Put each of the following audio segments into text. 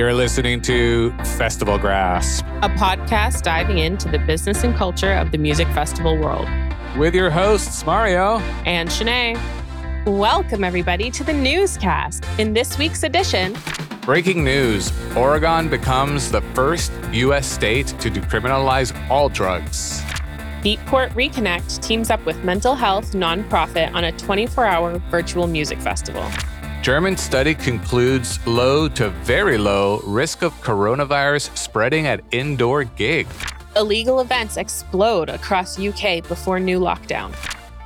You're listening to Festival Grasp, a podcast diving into the business and culture of the music festival world. With your hosts, Mario and Shanae. Welcome, everybody, to the newscast. In this week's edition, breaking news Oregon becomes the first U.S. state to decriminalize all drugs. Beatport Reconnect teams up with mental health nonprofit on a 24 hour virtual music festival. German study concludes low to very low risk of coronavirus spreading at indoor gig. Illegal events explode across UK before new lockdown.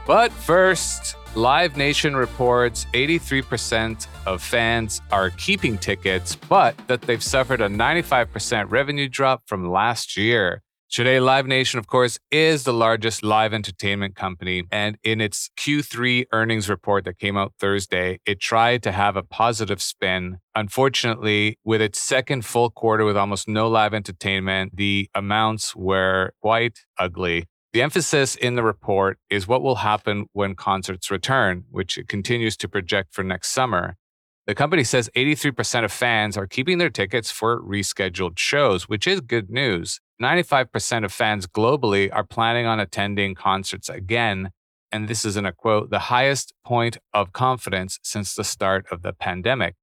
But first, Live Nation reports 83% of fans are keeping tickets, but that they've suffered a 95% revenue drop from last year. Today, Live Nation, of course, is the largest live entertainment company. And in its Q3 earnings report that came out Thursday, it tried to have a positive spin. Unfortunately, with its second full quarter with almost no live entertainment, the amounts were quite ugly. The emphasis in the report is what will happen when concerts return, which it continues to project for next summer. The company says 83% of fans are keeping their tickets for rescheduled shows, which is good news. 95% of fans globally are planning on attending concerts again. And this is in a quote, the highest point of confidence since the start of the pandemic.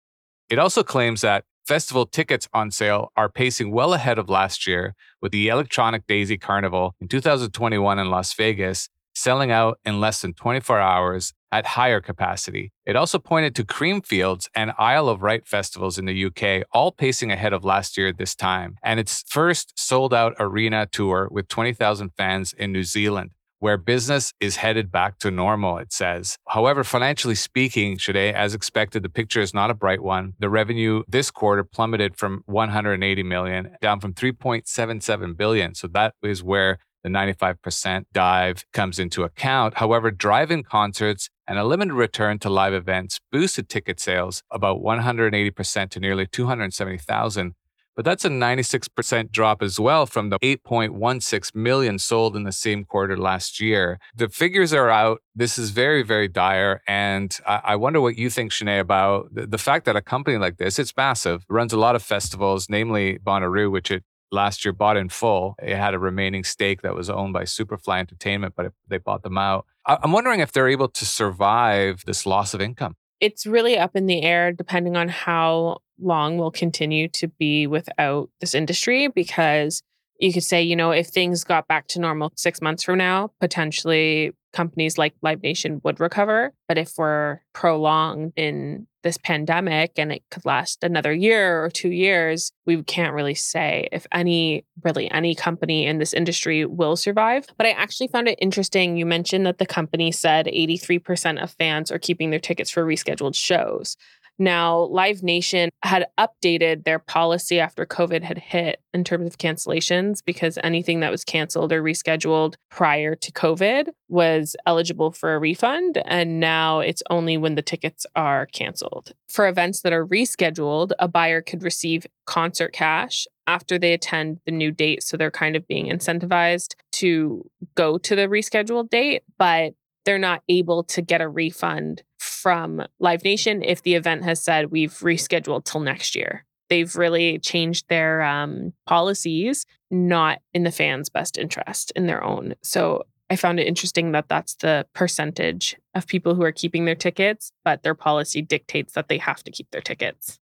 It also claims that festival tickets on sale are pacing well ahead of last year, with the Electric Daisy Carnival in 2021 in Las Vegas selling out in less than 24 hours at higher capacity. It also pointed to Creamfields and Isle of Wight festivals in the UK, all pacing ahead of last year at this time, and its first sold out arena tour with 20,000 fans in New Zealand. Where business is headed back to normal, it says. However, financially speaking, today, as expected, the picture is not a bright one. The revenue this quarter plummeted from 180 million down from 3.77 billion. So that is where the 95% dive comes into account. However, drive in concerts and a limited return to live events boosted ticket sales about 180% to nearly 270,000. But that's a 96% drop as well from the 8.16 million sold in the same quarter last year. The figures are out. This is very, very dire. And I, wonder what you think, Shanae, about the, fact that a company like this, it's massive, runs a lot of festivals, namely Bonnaroo, which it last year bought in full. It had a remaining stake that was owned by Superfly Entertainment, but it, they bought them out. I'm wondering if they're able to survive this loss of income. It's really up in the air depending on how long we'll continue to be without this industry because you could say, you know, if things got back to normal six months from now, potentially companies like Live Nation would recover. But if we're prolonged in this pandemic and it could last another year or two years, we can't really say if any, really any company in this industry will survive. But I actually found it interesting. You mentioned that the company said 83% of fans are keeping their tickets for rescheduled shows. Now, Live Nation had updated their policy after COVID had hit in terms of cancellations because anything that was canceled or rescheduled prior to COVID was eligible for a refund. And now it's only when the tickets are canceled. For events that are rescheduled, a buyer could receive concert cash after they attend the new date. So they're kind of being incentivized to go to the rescheduled date. But they're not able to get a refund from Live Nation if the event has said we've rescheduled till next year. They've really changed their um, policies, not in the fans' best interest, in their own. So I found it interesting that that's the percentage of people who are keeping their tickets, but their policy dictates that they have to keep their tickets.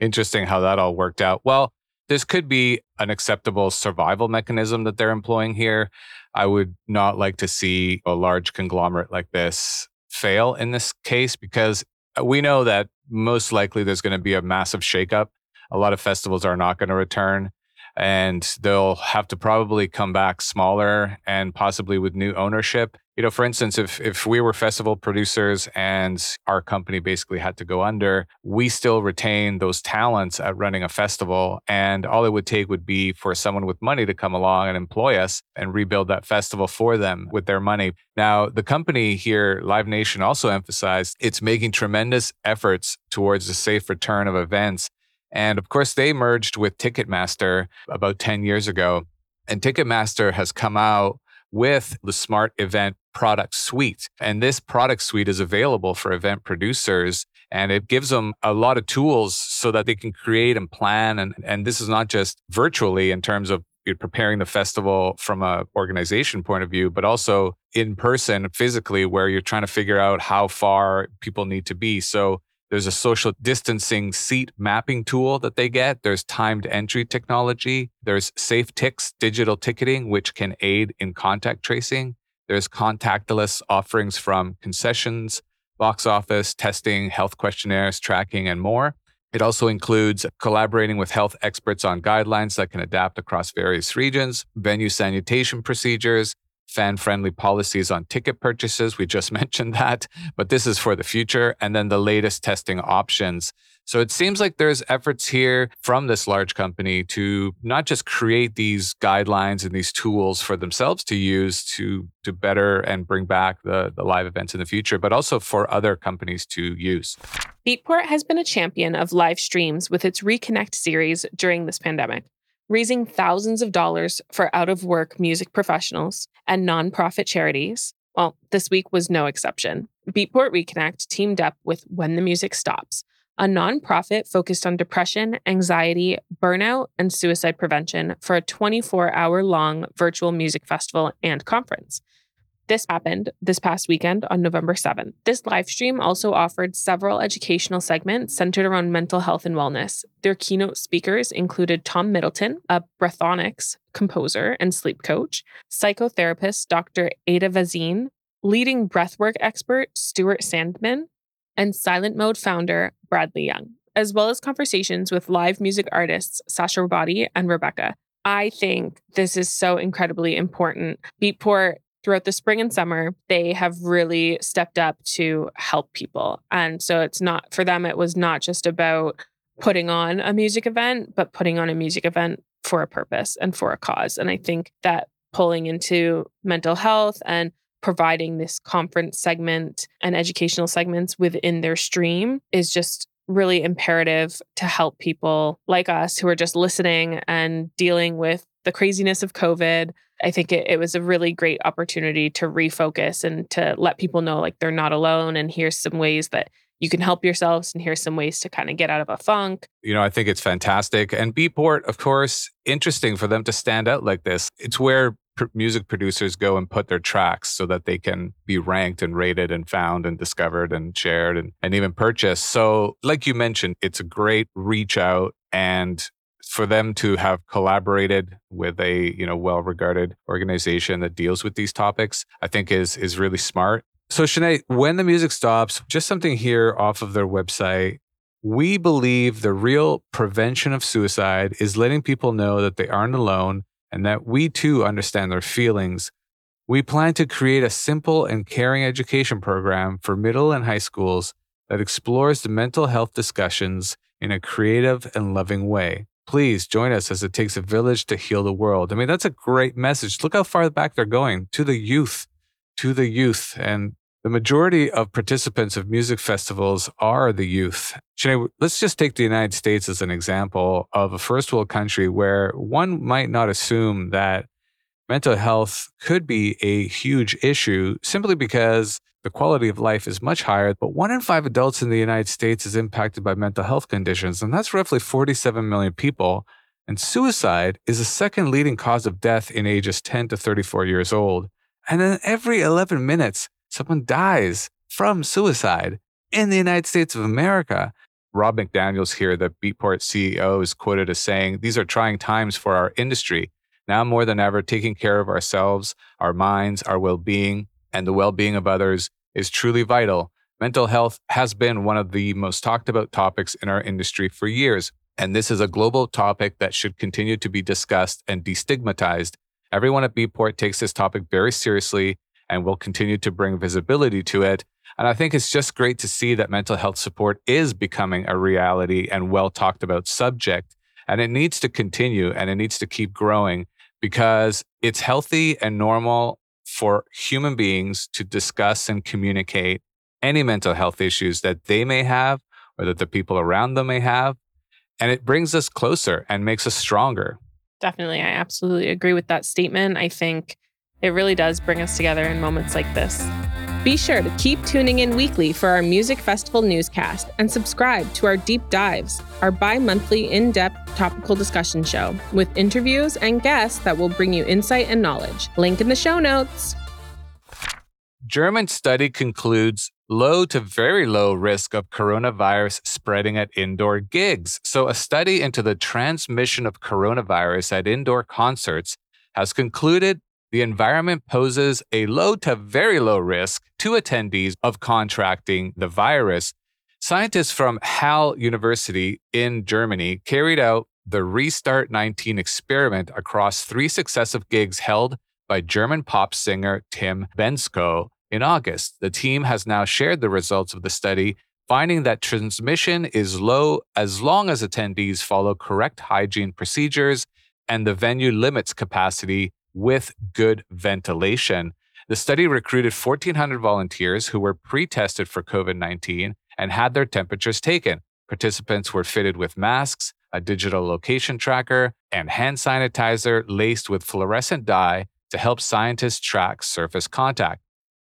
Interesting how that all worked out. Well, this could be an acceptable survival mechanism that they're employing here. I would not like to see a large conglomerate like this fail in this case because uh, we know that most likely there's going to be a massive shakeup. A lot of festivals are not going to return and they'll have to probably come back smaller and possibly with new ownership. You know, for instance, if if we were festival producers and our company basically had to go under, we still retain those talents at running a festival. And all it would take would be for someone with money to come along and employ us and rebuild that festival for them with their money. Now, the company here, Live Nation, also emphasized it's making tremendous efforts towards the safe return of events and of course, they merged with Ticketmaster about 10 years ago. And Ticketmaster has come out with the Smart Event product suite. And this product suite is available for event producers and it gives them a lot of tools so that they can create and plan. And, and this is not just virtually in terms of preparing the festival from a organization point of view, but also in person physically where you're trying to figure out how far people need to be. So there's a social distancing seat mapping tool that they get. There's timed entry technology. There's SafeTix digital ticketing, which can aid in contact tracing. There's contactless offerings from concessions, box office, testing, health questionnaires, tracking, and more. It also includes collaborating with health experts on guidelines that can adapt across various regions, venue sanitation procedures, fan friendly policies on ticket purchases. We just mentioned that, but this is for the future. And then the latest testing options. So it seems like there's efforts here from this large company to not just create these guidelines and these tools for themselves to use to, to better and bring back the, the live events in the future, but also for other companies to use. Beatport has been a champion of live streams with its Reconnect series during this pandemic raising thousands of dollars for out of work music professionals and nonprofit charities. Well, this week was no exception. Beatport Reconnect teamed up with When the Music Stops, a nonprofit focused on depression, anxiety, burnout, and suicide prevention for a 24 hour long virtual music festival and conference. This happened this past weekend on November 7th. This live stream also offered several educational segments centered around mental health and wellness. Their keynote speakers included Tom Middleton, a breathonics composer and sleep coach, psychotherapist Dr. Ada Vazine, leading breathwork expert Stuart Sandeman, and Silent Mode founder Bradley Young, as well as conversations with live music artists Sasha Rabati and Rebecca. I think this is so incredibly important. Beatport throughout the spring and summer, they have really stepped up to help people. And so it's not for them, it was not just about putting on a music event, but putting on a music event for a purpose and for a cause. And I think that pulling into mental health and providing this conference segment and educational segments within their stream is just really imperative to help people like us who are just listening and dealing with the craziness of COVID I think it, it was a really great opportunity to refocus and to let people know like they're not alone. And here's some ways that you can help yourselves and here's some ways to kind of get out of a funk. You know, I think it's fantastic. And Beatport, of course, interesting for them to stand out like this. It's where pr- music producers go and put their tracks so that they can be ranked and rated and found and discovered and shared and, and even purchased. So, like you mentioned, it's a great reach out and for them to have collaborated with a you know well regarded organization that deals with these topics i think is is really smart. So Shanae, when the music stops just something here off of their website. We believe the real prevention of suicide is letting people know that they aren't alone and that we too understand their feelings. We plan to create a simple and caring education program for middle and high schools that explores the mental health discussions in a creative and loving way please join us as it takes a village to heal the world. I mean, that's a great message. Look how far back they're going to the youth, to the youth. And the majority of participants of music festivals are the youth. Let's just take the United States as an example of a first world country where one might not assume that mental health could be a huge issue simply because the quality of life is much higher, but one in five adults in the United States is impacted by mental health conditions, and that's roughly 47 million people. And suicide is the second leading cause of death in ages 10 to 34 years old. And then every 11 minutes, someone dies from suicide in the United States of America. Robb McDaniels here, the Beatport CEO, is quoted as saying, These are trying times for our industry. Now more than ever, taking care of ourselves, our minds, our well being, and the well being of others is truly vital. Mental health has been one of the most talked about topics in our industry for years, and this is a global topic that should continue to be discussed and destigmatized. Everyone at Beatport takes this topic very seriously and will continue to bring visibility to it. And I think it's just great to see that mental health support is becoming a reality and well talked about subject. And it needs to continue and it needs to keep growing because it's healthy and normal for human beings to discuss and communicate any mental health issues that they may have or that the people around them may have. And it brings us closer and makes us stronger. Definitely. I absolutely agree with that statement. I think It really does bring us together in moments like this. Be sure to keep tuning in weekly for our Music Festival newscast and subscribe to our Deep Dives, our bi monthly in depth topical discussion show with interviews and guests that will bring you insight and knowledge. Link in the show notes. German study concludes low to very low risk of coronavirus spreading at indoor gigs. So, a study into the transmission of coronavirus at indoor concerts has concluded the environment poses a low to very low risk to attendees of contracting the virus. Scientists from Halle University in Germany carried out the Restart 19 experiment across three successive gigs held by German pop singer Tim Bendzko in August. The team has now shared the results of the study, finding that transmission is low as long as attendees follow correct hygiene procedures and the venue limits capacity with good ventilation. The study recruited 1,400 volunteers who were pre tested for COVID 19 and had their temperatures taken. Participants were fitted with masks, a digital location tracker, and hand sanitizer laced with fluorescent dye to help scientists track surface contact.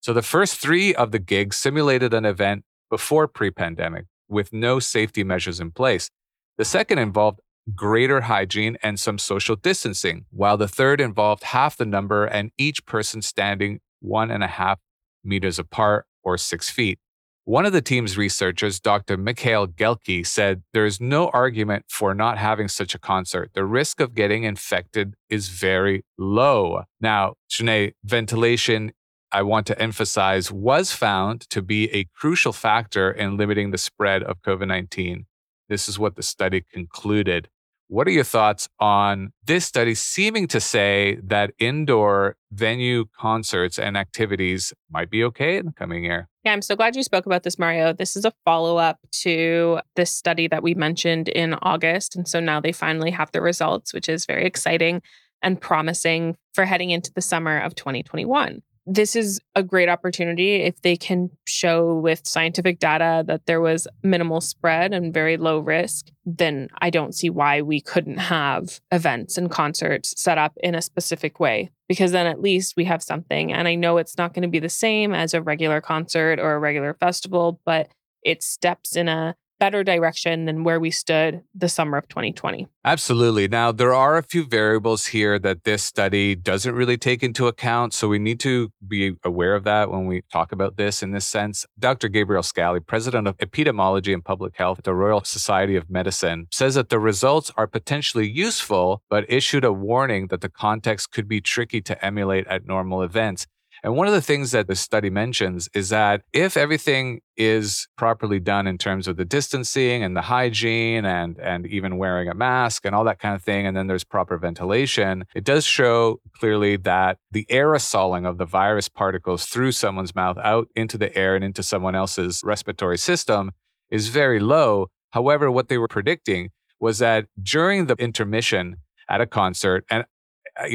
So the first three of the gigs simulated an event before pre pandemic with no safety measures in place. The second involved greater hygiene, and some social distancing, while the third involved half the number and each person standing one and a half meters apart or six feet. One of the team's researchers, Dr. Mikhail Gekle, said there is no argument for not having such a concert. The risk of getting infected is very low. Now, Shanae, ventilation, I want to emphasize, was found to be a crucial factor in limiting the spread of COVID 19. This is what the study concluded. What are your thoughts on this study seeming to say that indoor venue concerts and activities might be okay in the coming year? Yeah, I'm so glad you spoke about this, Mario. This is a follow up to this study that we mentioned in August. And so now they finally have the results, which is very exciting and promising for heading into the summer of 2021 this is a great opportunity if they can show with scientific data that there was minimal spread and very low risk then i don't see why we couldn't have events and concerts set up in a specific way because then at least we have something. And i know it's not going to be the same as a regular concert or a regular festival but it steps in a better direction than where we stood the summer of 2020. Absolutely. Now, there are a few variables here that this study doesn't really take into account. So we need to be aware of that when we talk about this in this sense. Dr. Gabriel Scally, president of epidemiology and public health at the Royal Society of Medicine, says that the results are potentially useful, but issued a warning that the context could be tricky to emulate at normal events. And one of the things that the study mentions is that if everything is properly done in terms of the distancing and the hygiene and, and even wearing a mask and all that kind of thing, and then there's proper ventilation, it does show clearly that the aerosoling of the virus particles through someone's mouth out into the air and into someone else's respiratory system is very low. However, what they were predicting was that during the intermission at a concert, and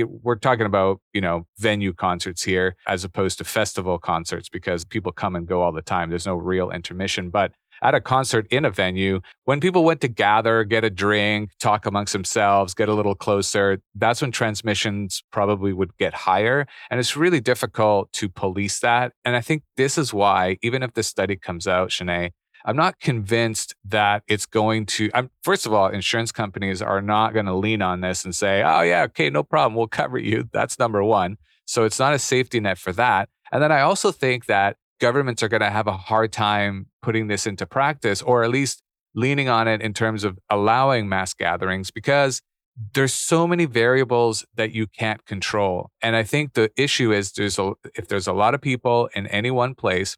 we're talking about you know venue concerts here as opposed to festival concerts because people come and go all the time. There's no real intermission. But at a concert in a venue when people went to gather get a drink talk amongst themselves get a little closer that's when transmissions probably would get higher. And it's really difficult to police that. And i think this is why even if this study comes out Shanae, I'm not convinced that it's going to. I'm, first of all, insurance companies are not going to lean on this and say, "Oh yeah, okay, no problem, we'll cover you." That's number one. So it's not a safety net for that. And then I also think that governments are going to have a hard time putting this into practice, or at least leaning on it in terms of allowing mass gatherings, because there's so many variables that you can't control. And I think the issue is there's a, if there's a lot of people in any one place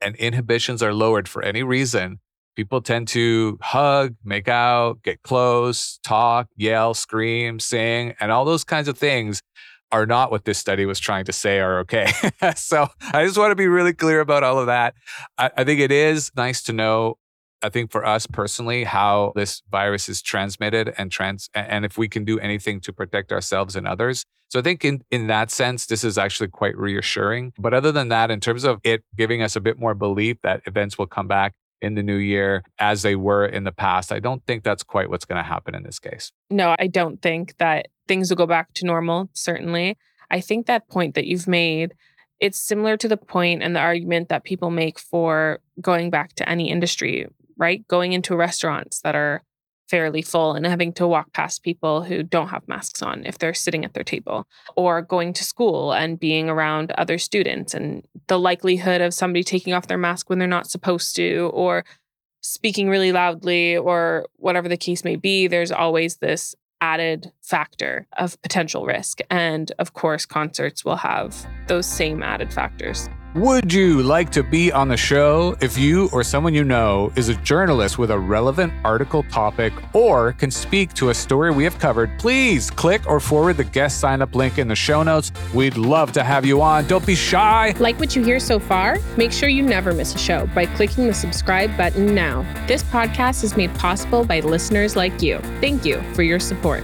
and inhibitions are lowered for any reason, people tend to hug, make out, get close, talk, yell, scream, sing, and all those kinds of things are not what this study was trying to say are okay. so I just want to be really clear about all of that. I, I think it is nice to know I think for us personally, how this virus is transmitted and trans, and if we can do anything to protect ourselves and others. So I think in, in that sense, this is actually quite reassuring. But other than that, in terms of it giving us a bit more belief that events will come back in the new year as they were in the past, I don't think that's quite what's going to happen in this case. No, I don't think that things will go back to normal, certainly. I think that point that you've made, it's similar to the point and the argument that people make for going back to any industry, right? Going into restaurants that are fairly full and having to walk past people who don't have masks on if they're sitting at their table, or going to school and being around other students and the likelihood of somebody taking off their mask when they're not supposed to, or speaking really loudly, or whatever the case may be. There's always this added factor of potential risk. And of course, concerts will have those same added factors. Would you like to be on the show if you or someone you know is a journalist with a relevant article topic or can speak to a story we have covered? Please click or forward the guest sign up link in the show notes. We'd love to have you on. Don't be shy. Like what you hear so far? Make sure you never miss a show by clicking the subscribe button now. This podcast is made possible by listeners like you. Thank you for your support.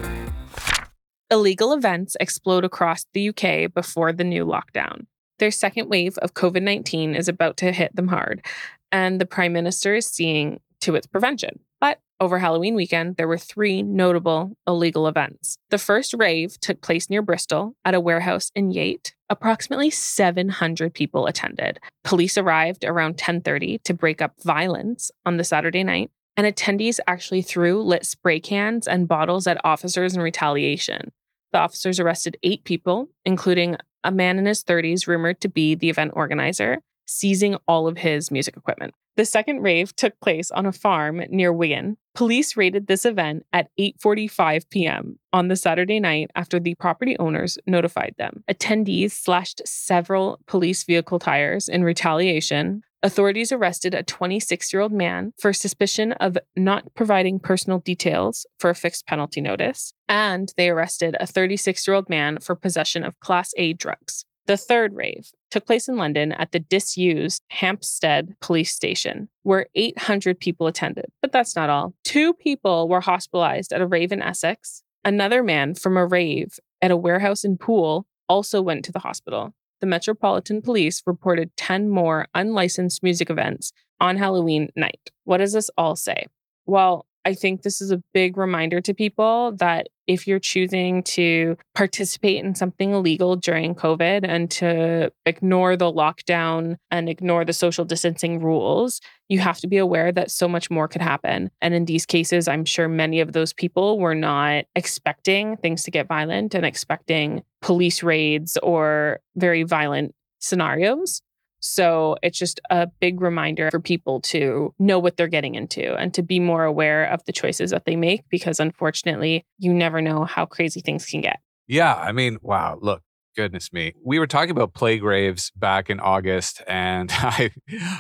Illegal events explode across the UK before the new lockdown. Their second wave of COVID 19 is about to hit them hard, and the Prime Minister is seeing to its prevention. But over Halloween weekend, there were three notable illegal events. The first rave took place near Bristol at a warehouse in Yate. Approximately 700 people attended. Police arrived around 10:30 to break up violence on the Saturday night, and attendees actually threw lit spray cans and bottles at officers in retaliation. The officers arrested eight people, including a man in his 30s rumored to be the event organizer, seizing all of his music equipment. The second rave took place on a farm near Wigan. Police raided this event at 8:45 p.m. on the Saturday night after the property owners notified them. Attendees slashed several police vehicle tires in retaliation. Authorities arrested a 26-year-old man for suspicion of not providing personal details for a fixed penalty notice, and they arrested a 36-year-old man for possession of class A drugs. The third rave took place in London at the disused Hampstead police station, where 800 people attended. But that's not all. Two people were hospitalized at a rave in Essex. Another man from a rave at a warehouse in Poole also went to the hospital. The Metropolitan Police reported 10 more unlicensed music events on Halloween night. What does this all say? Well, I think this is a big reminder to people that if you're choosing to participate in something illegal during COVID and to ignore the lockdown and ignore the social distancing rules, you have to be aware that so much more could happen. And in these cases, I'm sure many of those people were not expecting things to get violent and expecting police raids or very violent scenarios. So it's just a big reminder for people to know what they're getting into and to be more aware of the choices that they make because unfortunately, you never know how crazy things can get. Yeah. I mean, wow. Look, goodness me. We were talking about plague raves back in August, and I,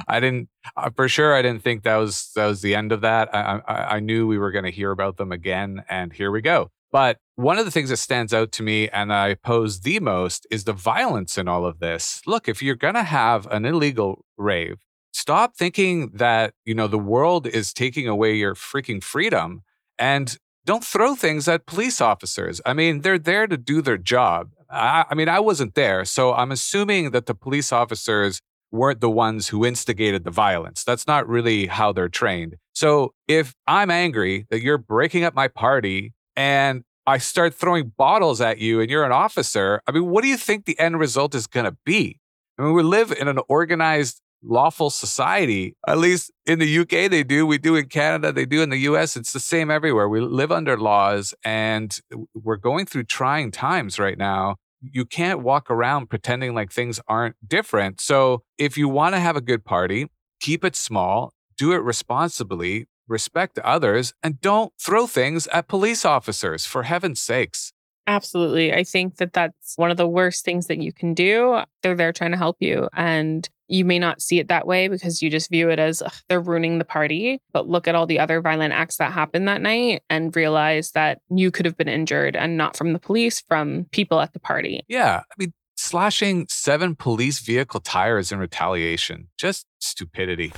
I didn't, uh, for sure, I didn't think that was that was the end of that. I, I, I knew we were going to hear about them again, and here we go. But one of the things that stands out to me and I oppose the most is the violence in all of this. Look, if you're going to have an illegal rave, stop thinking that, you know, the world is taking away your freaking freedom and don't throw things at police officers. I mean, they're there to do their job. I, I mean, I wasn't there, so I'm assuming that the police officers weren't the ones who instigated the violence. That's not really how they're trained. So if I'm angry that you're breaking up my party and I start throwing bottles at you and you're an officer, I mean, what do you think the end result is going to be? I mean, we live in an organized, lawful society. At least in the UK, they do. We do in Canada, they do in the US. It's the same everywhere. We live under laws and we're going through trying times right now. You can't walk around pretending like things aren't different. So if you want to have a good party, keep it small, do it responsibly, respect others, and don't throw things at police officers, for heaven's sakes. Absolutely. I think that that's one of the worst things that you can do. They're there trying to help you. And you may not see it that way because you just view it as they're ruining the party. But look at all the other violent acts that happened that night and realize that you could have been injured and not from the police, from people at the party. Yeah. I mean, slashing seven police vehicle tires in retaliation, just stupidity.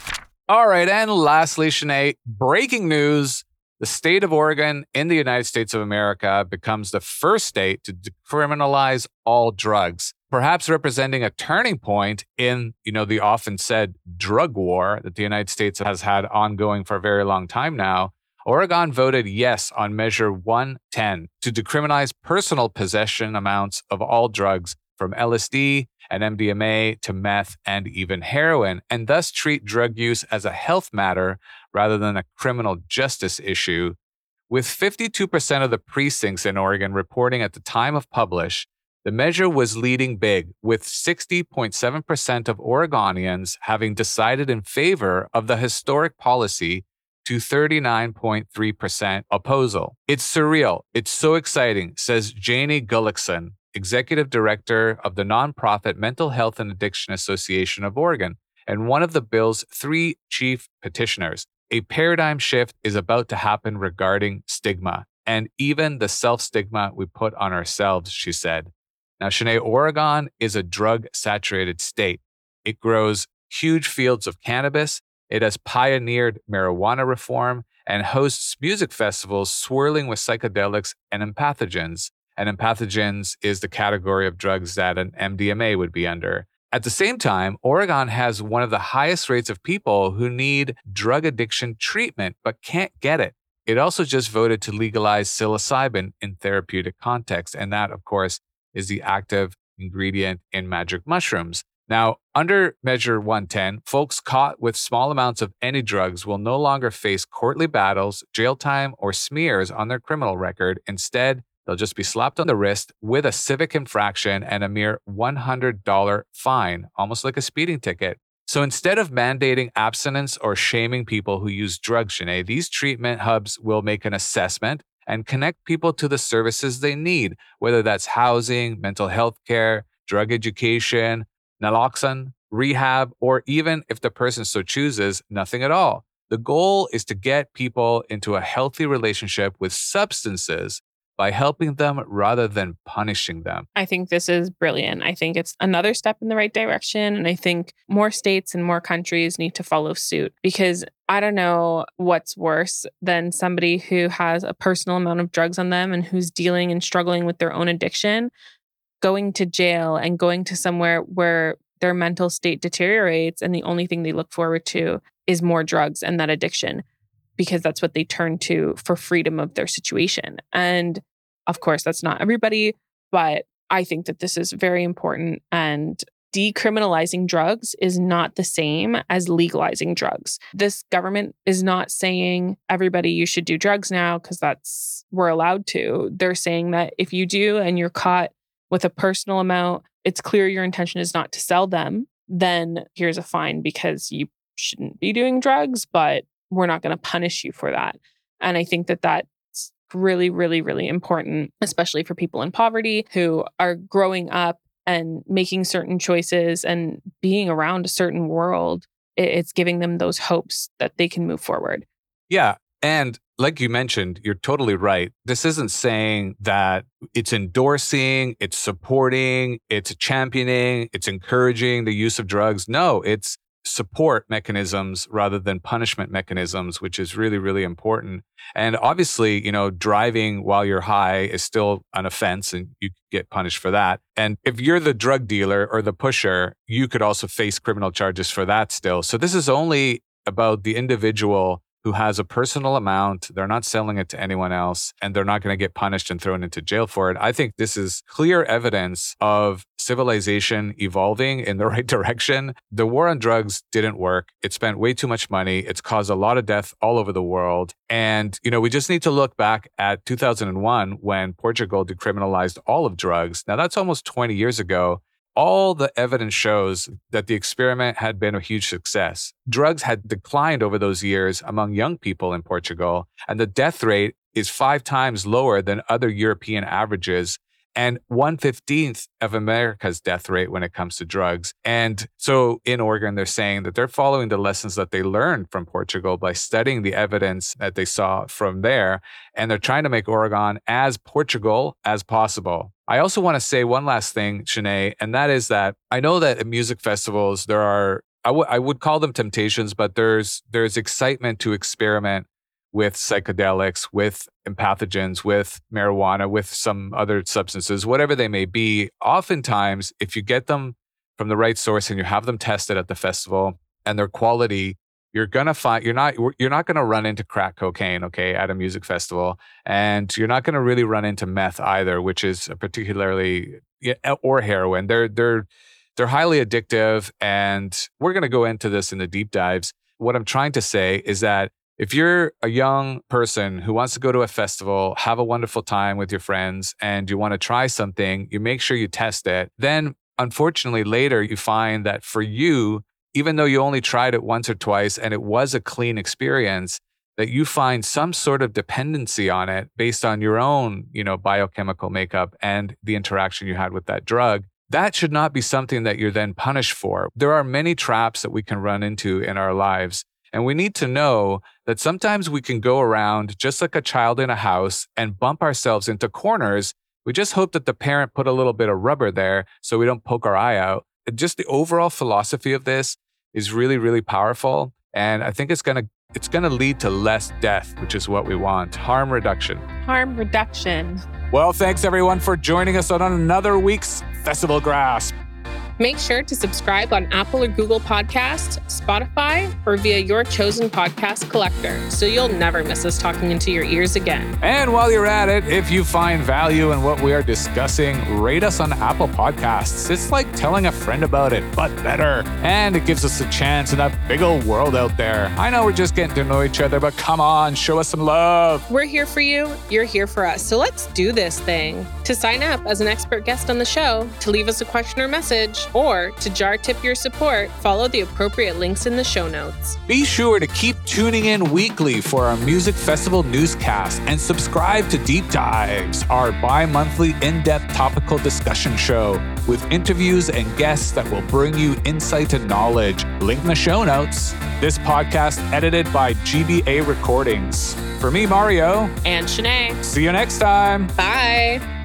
All right. And lastly, Shanae, breaking news. The state of Oregon in the United States of America becomes the first state to decriminalize all drugs, perhaps representing a turning point in, you know, the often said drug war that the United States has had ongoing for a very long time now. Oregon voted yes on Measure 110 to decriminalize personal possession amounts of all drugs from LSD and MDMA to meth and even heroin, and thus treat drug use as a health matter rather than a criminal justice issue. With 52% of the precincts in Oregon reporting at the time of publish, the measure was leading big, with 60.7% of Oregonians having decided in favor of the historic policy to 39.3% opposal. It's surreal. It's so exciting, says Janie Gullickson, executive director of the nonprofit Mental Health and Addiction Association of Oregon, and one of the bill's three chief petitioners. A paradigm shift is about to happen regarding stigma and even the self stigma we put on ourselves, she said. Now, Shanae, Oregon is a drug saturated state. It grows huge fields of cannabis it has pioneered marijuana reform and hosts music festivals swirling with psychedelics and empathogens. And empathogens is the category of drugs that an MDMA would be under. At the same time, Oregon has one of the highest rates of people who need drug addiction treatment but can't get it. It also just voted to legalize psilocybin in therapeutic context. And that, of course, is the active ingredient in magic mushrooms. Now, under Measure 110, folks caught with small amounts of any drugs will no longer face courtly battles, jail time, or smears on their criminal record. Instead, they'll just be slapped on the wrist with a civic infraction and a mere $100 fine, almost like a speeding ticket. So instead of mandating abstinence or shaming people who use drugs, Shanae, these treatment hubs will make an assessment and connect people to the services they need, whether that's housing, mental health care, drug education, naloxone, rehab, or even if the person so chooses, nothing at all. The goal is to get people into a healthy relationship with substances by helping them rather than punishing them. I think this is brilliant. I think it's another step in the right direction. And I think more states and more countries need to follow suit because I don't know what's worse than somebody who has a personal amount of drugs on them and who's dealing and struggling with their own addiction going to jail and going to somewhere where their mental state deteriorates and the only thing they look forward to is more drugs and that addiction because that's what they turn to for freedom of their situation. And of course, that's not everybody, but I think that this is very important. And decriminalizing drugs is not the same as legalizing drugs. This government is not saying everybody you should do drugs now because that's we're allowed to. They're saying that if you do and you're caught with a personal amount, it's clear your intention is not to sell them, then here's a fine because you shouldn't be doing drugs, but we're not going to punish you for that. And I think that that's really, really, really important, especially for people in poverty who are growing up and making certain choices and being around a certain world. It's giving them those hopes that they can move forward. Yeah. And like you mentioned, you're totally right. This isn't saying that it's endorsing, it's supporting, it's championing, it's encouraging the use of drugs. No, it's support mechanisms rather than punishment mechanisms, which is really, really important. And obviously, you know, driving while you're high is still an offense and you get punished for that. And if you're the drug dealer or the pusher, you could also face criminal charges for that still. So this is only about the individual who has a personal amount. They're not selling it to anyone else and they're not going to get punished and thrown into jail for it. I think this is clear evidence of civilization evolving in the right direction. The war on drugs didn't work. It spent way too much money. It's caused a lot of death all over the world. And, you know, we just need to look back at 2001 when Portugal decriminalized all of drugs. Now, that's almost 20 years ago all the evidence shows that the experiment had been a huge success. Drugs had declined over those years among young people in Portugal, and the death rate is five times lower than other European averages and 115th of America's death rate when it comes to drugs. And so in Oregon, they're saying that they're following the lessons that they learned from Portugal by studying the evidence that they saw from there. And they're trying to make Oregon as Portugal as possible. I also want to say one last thing, Shanae, and that is that I know that at music festivals, there are, I, w- I would call them temptations, but there's, there's excitement to experiment with psychedelics, with empathogens, with marijuana, with some other substances, whatever they may be. Oftentimes, if you get them from the right source and you have them tested at the festival and their quality, you're gonna find you're not you're not gonna run into crack cocaine, okay, at a music festival, and you're not gonna really run into meth either, which is particularly eh, or heroin. They're they're they're highly addictive, and we're gonna go into this in the deep dives. What I'm trying to say is that if you're a young person who wants to go to a festival, have a wonderful time with your friends, and you want to try something, you make sure you test it. Then, unfortunately, later you find that for you, even though you only tried it once or twice and it was a clean experience, that you find some sort of dependency on it based on your own, you know, biochemical makeup and the interaction you had with that drug. That should not be something that you're then punished for. There are many traps that we can run into in our lives and we need to know that sometimes we can go around just like a child in a house and bump ourselves into corners. We just hope that the parent put a little bit of rubber there so we don't poke our eye out. Just the overall philosophy of this is really, really powerful. And I think it's going to it's going to lead to less death, which is what we want. Harm reduction. Harm reduction. Well, thanks everyone for joining us on another week's Festival Grasp. Make sure to subscribe on Apple or Google Podcasts, Spotify, or via your chosen podcast collector so you'll never miss us talking into your ears again. And while you're at it, if you find value in what we are discussing, rate us on Apple Podcasts. It's like telling a friend about it, but better. And it gives us a chance in that big old world out there. I know we're just getting to know each other, but come on, show us some love. We're here for you, you're here for us. So let's do this thing. To sign up as an expert guest on the show, to leave us a question or message, or to jar tip your support, follow the appropriate links in the show notes. Be sure to keep tuning in weekly for our Music Festival newscast and subscribe to Deep Dives, our bi monthly in depth topical discussion show with interviews and guests that will bring you insight and knowledge. Link in the show notes. This podcast edited by GBA Recordings. For me, Mario. And Shanae. See you next time. Bye.